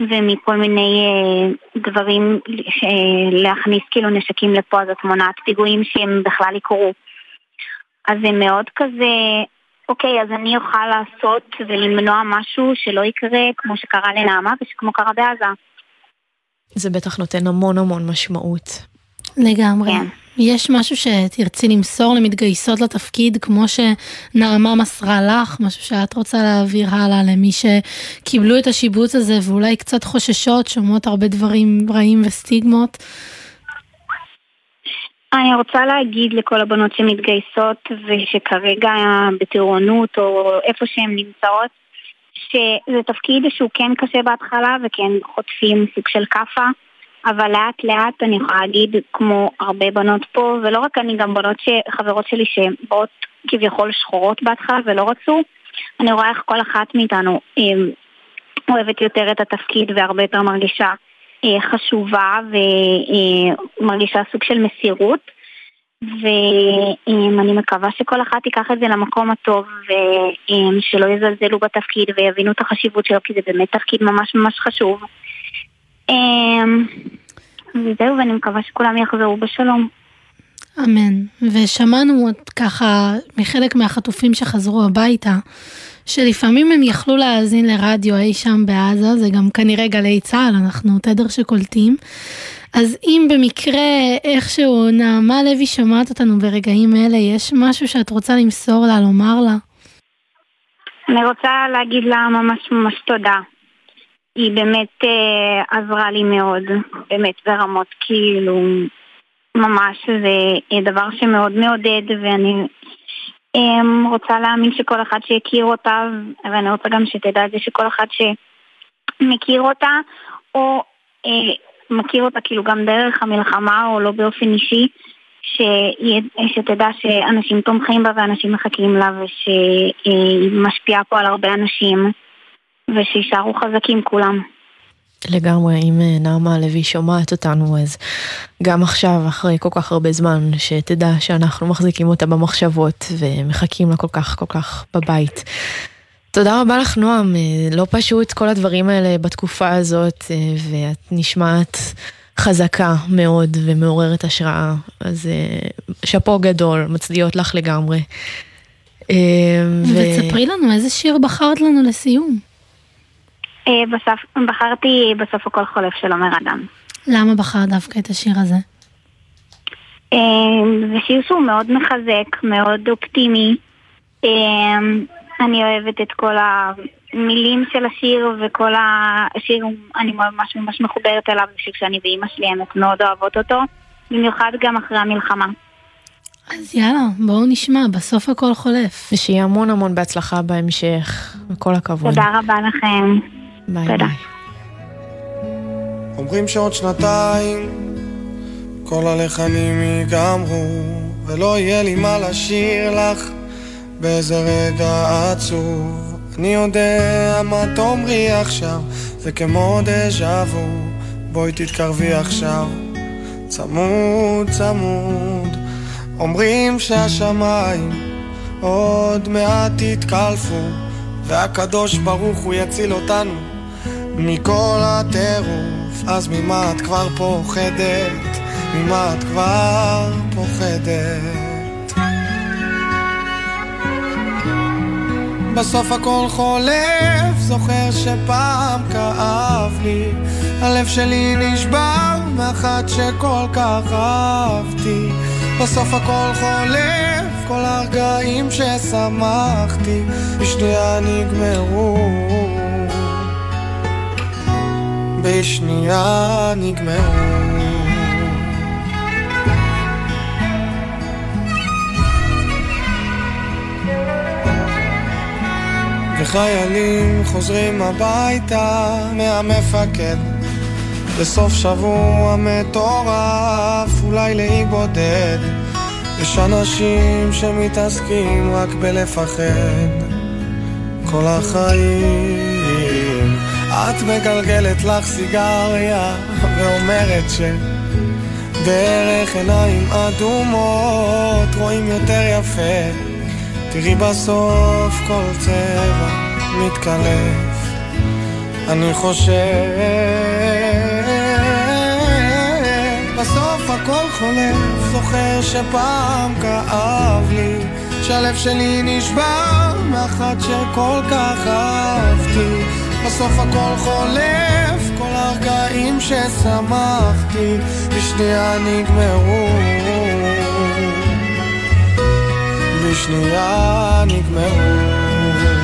ומכל מיני אה, דברים להכניס כאילו נשקים לפה, אז את מונעת פיגועים שהם בכלל יקרו. אז זה מאוד כזה, אוקיי, אז אני אוכל לעשות ולמנוע משהו שלא יקרה כמו שקרה לנעמה וכמו קרה בעזה. זה בטח נותן המון המון משמעות. לגמרי. כן. יש משהו שתרצי למסור למתגייסות לתפקיד, כמו שנעמה מסרה לך, משהו שאת רוצה להעביר הלאה למי שקיבלו את השיבוץ הזה ואולי קצת חוששות, שומעות הרבה דברים רעים וסטיגמות. אני רוצה להגיד לכל הבנות שמתגייסות ושכרגע בטירונות או איפה שהן נמצאות, שזה תפקיד שהוא כן קשה בהתחלה וכן חוטפים סוג של כאפה, אבל לאט לאט אני יכולה להגיד כמו הרבה בנות פה, ולא רק אני, גם בנות ש... חברות שלי שבאות כביכול שחורות בהתחלה ולא רצו, אני רואה איך כל אחת מאיתנו אה, אוהבת יותר את התפקיד והרבה יותר מרגישה אה, חשובה ומרגישה סוג של מסירות ואני מקווה שכל אחת תיקח את זה למקום הטוב ושלא יזלזלו בתפקיד ויבינו את החשיבות שלו כי זה באמת תפקיד ממש ממש חשוב. וזהו, ואני מקווה שכולם יחזרו בשלום. אמן. ושמענו ככה מחלק מהחטופים שחזרו הביתה, שלפעמים הם יכלו להאזין לרדיו אי שם בעזה, זה גם כנראה גלי צה"ל, אנחנו תדר שקולטים. אז אם במקרה איכשהו נעמה לוי שומעת אותנו ברגעים אלה, יש משהו שאת רוצה למסור לה, לומר לה? אני רוצה להגיד לה ממש ממש תודה. היא באמת אה, עזרה לי מאוד, באמת ברמות כאילו, ממש זה אה, דבר שמאוד מעודד ואני אה, רוצה להאמין שכל אחד שיכיר אותה ואני רוצה גם שתדע את זה שכל אחד שמכיר אותה או אה, מכיר אותה כאילו גם דרך המלחמה או לא באופן אישי ש... שתדע שאנשים תומכים בה ואנשים מחכים לה ושהיא משפיעה פה על הרבה אנשים ושישארו חזקים כולם. לגמרי, אם אה, נעמה לוי שומעת אותנו, אז גם עכשיו, אחרי כל כך הרבה זמן, שתדע שאנחנו מחזיקים אותה במחשבות ומחכים לה כל כך כל כך בבית. תודה רבה לך נועם, אה, לא פשוט כל הדברים האלה בתקופה הזאת, אה, ואת נשמעת חזקה מאוד ומעוררת השראה, אז שאפו גדול, מצדיעות לך לגמרי. ותספרי לנו איזה שיר בחרת לנו לסיום. אה, בסוף, בחרתי בסוף הכל חולף של עומר אדם. למה בחרת דווקא את השיר הזה? אה, זה שיר שהוא מאוד מחזק, מאוד אופטימי. אה, אני אוהבת את כל המילים של השיר וכל השיר, אני ממש ממש מחוברת אליו, זה שיר שאני ואימא שלי הן מאוד אוהבות אותו, במיוחד גם אחרי המלחמה. אז יאללה, בואו נשמע, בסוף הכל חולף. ושיהיה המון המון בהצלחה בהמשך, וכל הכבוד. תודה רבה לכם. ביי ביי. אומרים שעוד שנתיים כל הלחנים ייגמרו ולא יהיה לי מה לשיר לך באיזה רגע עצוב. אני יודע מה תאמרי עכשיו זה כמו דז'ה וו. בואי תתקרבי עכשיו. צמוד צמוד. אומרים שהשמיים עוד מעט יתקלפו והקדוש ברוך הוא יציל אותנו מכל הטירוף, אז ממה את כבר פוחדת? ממה את כבר פוחדת? בסוף הכל חולף, זוכר שפעם כאב לי הלב שלי נשבר מאחת שכל כך אהבתי בסוף הכל חולף, כל הרגעים ששמחתי בשנייה נגמרו בשנייה נגמרו. וחיילים חוזרים הביתה מהמפקד. בסוף שבוע מטורף, אולי לאי בודד. יש אנשים שמתעסקים רק בלפחד. כל החיים את מגלגלת לך סיגריה ואומרת ש... דרך עיניים אדומות רואים יותר יפה. תראי בסוף כל צבע מתקלף. אני חושב בסוף הכל חולף. זוכר שפעם כאב לי שהלב שלי נשבר מאחת שכל כך אהבתי בסוף הכל חולף, כל הרגעים ששמחתי בשנייה נגמרו. בשנייה נגמרו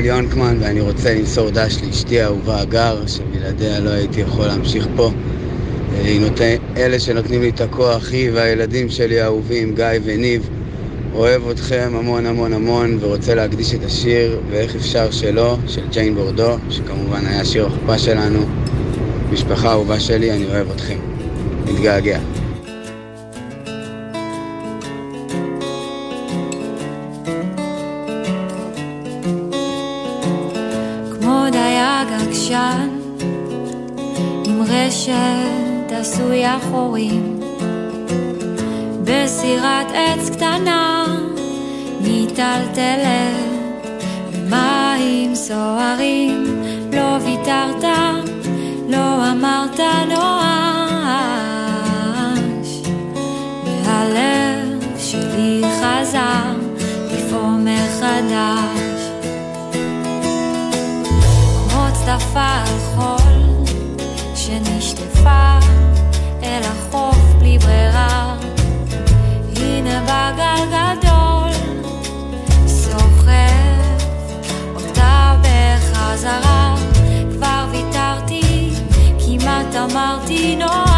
טל יונקמן ואני רוצה למסור דש לאשתי האהובה הגר, שבלעדיה לא הייתי יכול להמשיך פה. נותן, אלה שנותנים לי את הכוח, היא והילדים שלי האהובים, גיא וניב. אוהב אתכם המון המון המון ורוצה להקדיש את השיר ואיך אפשר שלא של ג'יין בורדו שכמובן היה שיר החופה שלנו משפחה אהובה שלי, אני אוהב אתכם מתגעגע רשת עשויה חורים בסירת עץ קטנה מיטלטלת במים סוערים לא ויתרת, לא אמרת נואש. והלב שלי חזר לפעום מחדש. כמו צדפה כמעט אמרתי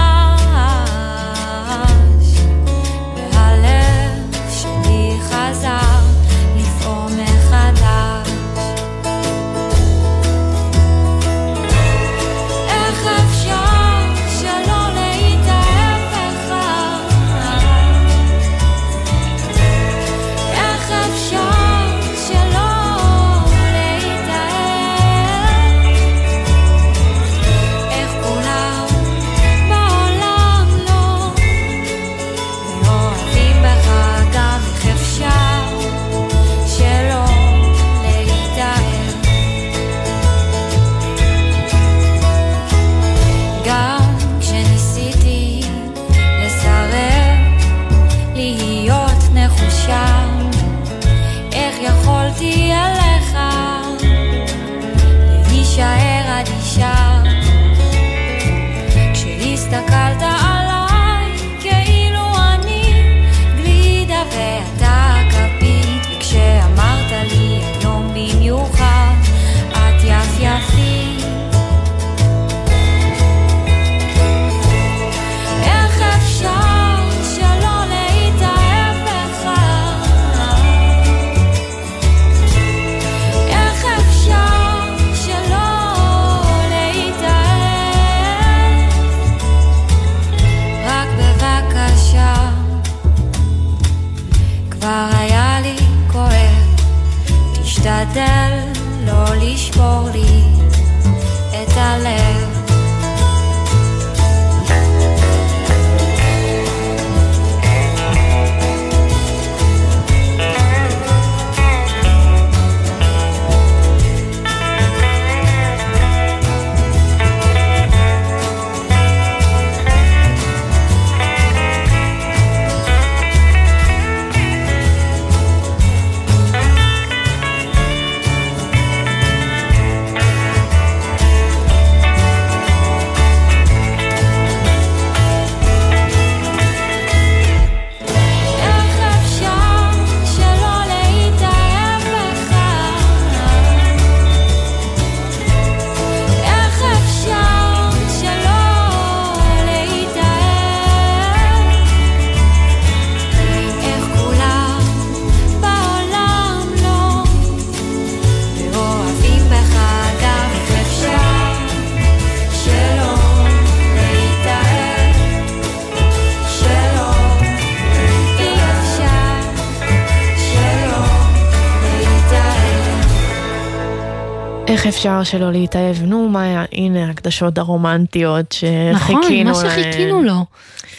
אפשר שלא להתאהב? נו, מאיה, הנה ההקדשות הרומנטיות נכון, שחיכינו מה שחיכינו לו.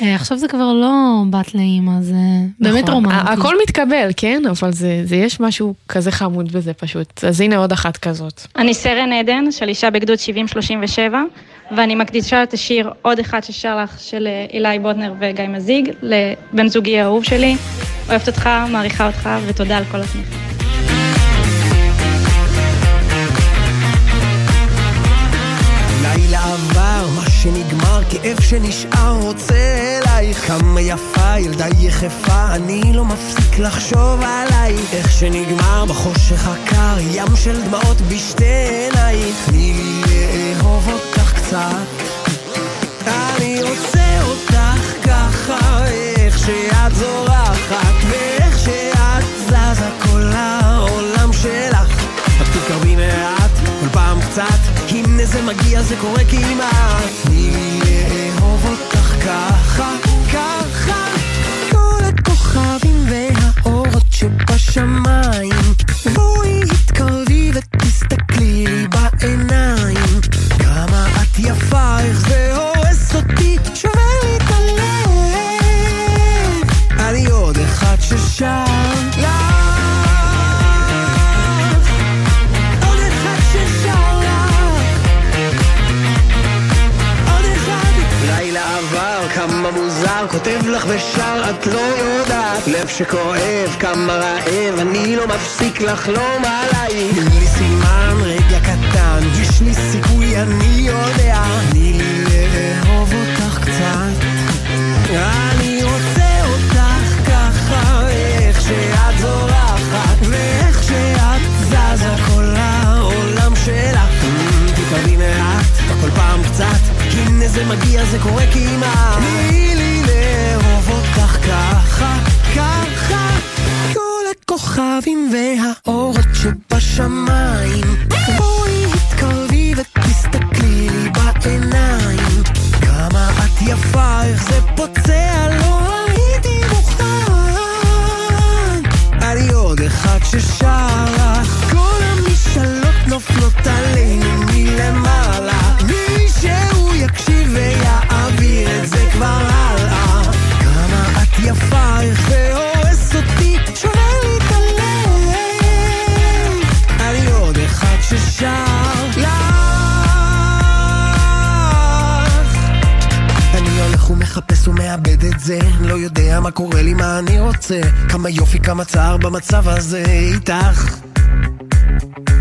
אה, עכשיו זה כבר לא בת לאימא, זה באמת נכון. רומנטי. ה- הכל מתקבל, כן? אבל זה, זה יש משהו כזה חמוד בזה פשוט. אז הנה עוד אחת כזאת. אני סרן עדן, של אישה בגדוד 7037, ואני מקדישה את השיר עוד אחד ששר לך, של אה, אילי בוטנר וגיא מזיג, לבן זוגי האהוב שלי. אוהבת אותך, מעריכה אותך, ותודה על כל התמיכה. שנגמר, כאב שנשאר רוצה אלייך. כמה יפה, ילדה יחפה, אני לא מפסיק לחשוב עלייך. איך שנגמר בחושך הקר, ים של דמעות בשתי עינייך. תני לי לאהוב אותך קצת. מגיע, זה קורה כמעט. תני לי לאהוב אותך ככה. ושר, את לא יודעת. לב שכואב, כמה רעב, אני לא מפסיק לחלום עלייך. תני לי סימן, רגע קטן, יש לי סיכוי, אני יודע. תני לי לאהוב אותך קצת. אני רוצה אותך ככה, איך שאת זורחת, ואיך שאת זזה כל העולם שלך. תתקרבי מעט, כל פעם קצת, הנה זה מגיע, זה קורה כמעט. ככה, ככה, כל הכוכבים והאורות שבשמיים. רוצה. כמה יופי, כמה צער במצב הזה איתך.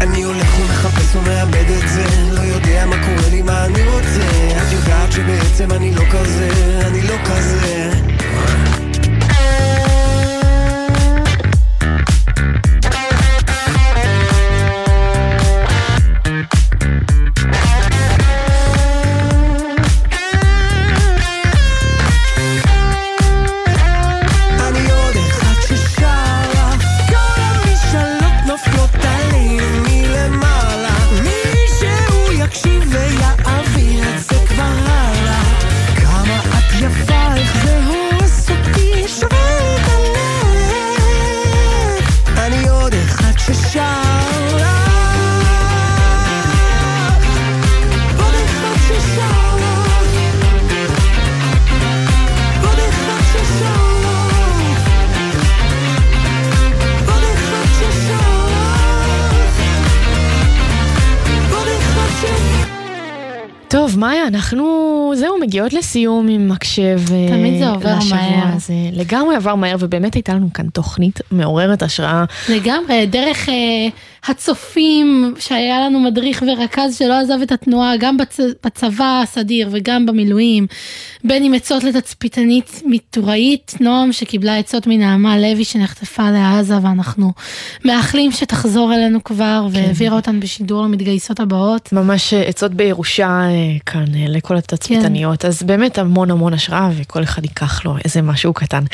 אני הולך ומחפש ומאבד את זה. לא יודע מה קורה לי, מה אני רוצה. את יודעת שבעצם אני לא כזה, אני לא כזה מגיעות לסיום עם מקשב אה, תמיד זה עובר לשבוע מהר. הזה. לגמרי עבר מהר, ובאמת הייתה לנו כאן תוכנית מעוררת השראה. לגמרי, דרך אה, הצופים, שהיה לנו מדריך ורכז שלא עזב את התנועה, גם בצ... בצבא הסדיר וגם במילואים, בין אם עצות לתצפיתנית מטוראית, נועם שקיבלה עצות מנעמה לוי שנחטפה לעזה, ואנחנו מאחלים שתחזור אלינו כבר, והעבירה אותן בשידור למתגייסות הבאות. ממש אה, עצות בירושה אה, כאן לכל התצפיתניות, אז באמת המון המון השראה וכל אחד ייקח לו איזה משהו קטן.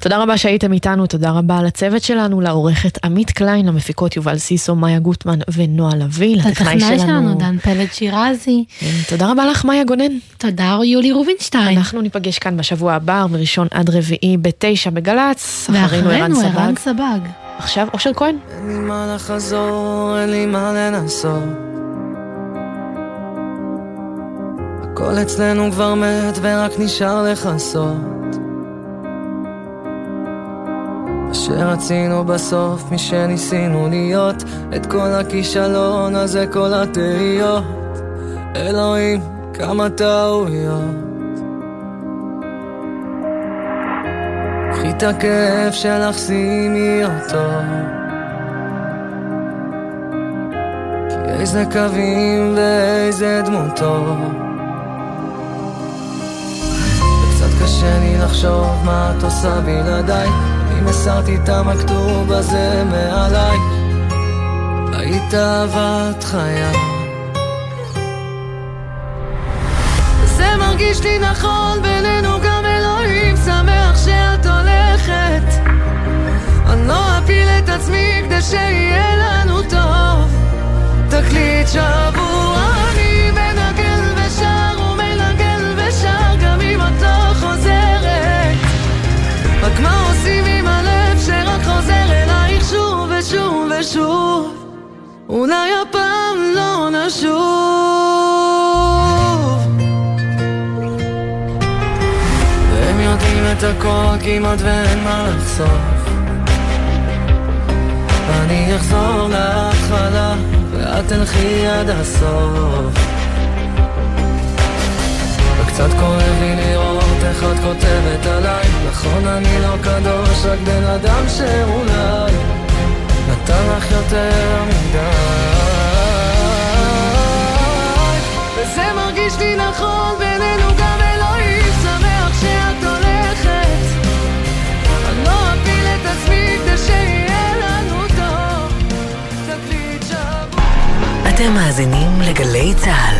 תודה רבה שהייתם איתנו, תודה רבה לצוות שלנו, לעורכת עמית קליין, למפיקות יובל סיסו, מאיה גוטמן ונועה לביא, לטכנאי שלנו, דן פלד שירזי. תודה רבה לך מאיה גונן. תודה יולי רובינשטיין. אנחנו ניפגש כאן בשבוע הבא, מראשון עד רביעי בתשע בגל"צ, אחרינו ערן ואחרינו ערן סבג. סבג. עכשיו אושר כהן. אין לי מה לחזור, אין לי מה לנסות. הכל אצלנו כבר מת ורק נשאר לכסות. מה שרצינו בסוף, מי שניסינו להיות, את כל הכישלון הזה, כל התהיות. אלוהים, כמה טעויות. קחי את הכאב שלך, שימי אותו. כי איזה קווים ואיזה דמותו. קשה לי לחשוב מה את עושה בלעדיי. אם הסרתי את המכתוב הזה מעליי. היית אהבת חיי. זה מרגיש לי נכון בינינו גם אלוהים שמח שאת הולכת. אני לא אפיל את עצמי כדי שיהיה לנו טוב. תקליט שבוע הכל כמעט ואין מה לחשוף. ואני אחזור להתחלה ואת תלכי עד הסוף. וקצת כואב לי לראות איך את כותבת עליי. נכון אני לא קדוש, רק בן אדם שאולי נתן לך יותר מדי. וזה מרגיש לי נכון בינינו גם אתם מאזינים לגלי צה"ל.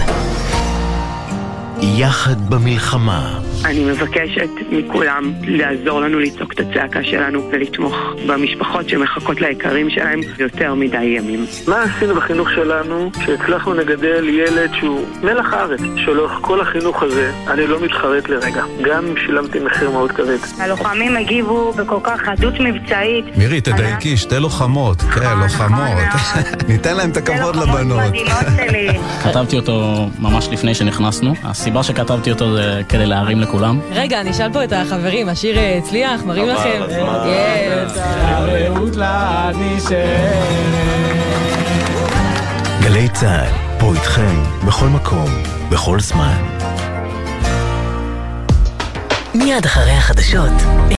יחד במלחמה. אני מבקשת מכולם לעזור לנו לצעוק את הצעקה שלנו ולתמוך במשפחות שמחכות ליקרים שלהם יותר מדי ימים. מה עשינו בחינוך שלנו שהצלחנו לגדל ילד שהוא מלח הארץ, שלאורך כל החינוך הזה אני לא מתחרט לרגע, גם אם שילמתי מחיר מאוד כבד. הלוחמים הגיבו בכל כך חדות מבצעית. מירי, תדייקי, שתי לוחמות. כן, לוחמות. <laughs> ניתן להם את הכבוד לבנות. כתבתי אותו ממש לפני שנכנסנו. הסיבה שכתבתי אותו זה כדי להרים לכולם. רגע, אני אשאל פה את החברים, השיר אה, הצליח? מראים לכם? יס. גלי צה"ל, פה איתכם, בכל מקום, בכל זמן. מיד אחרי החדשות,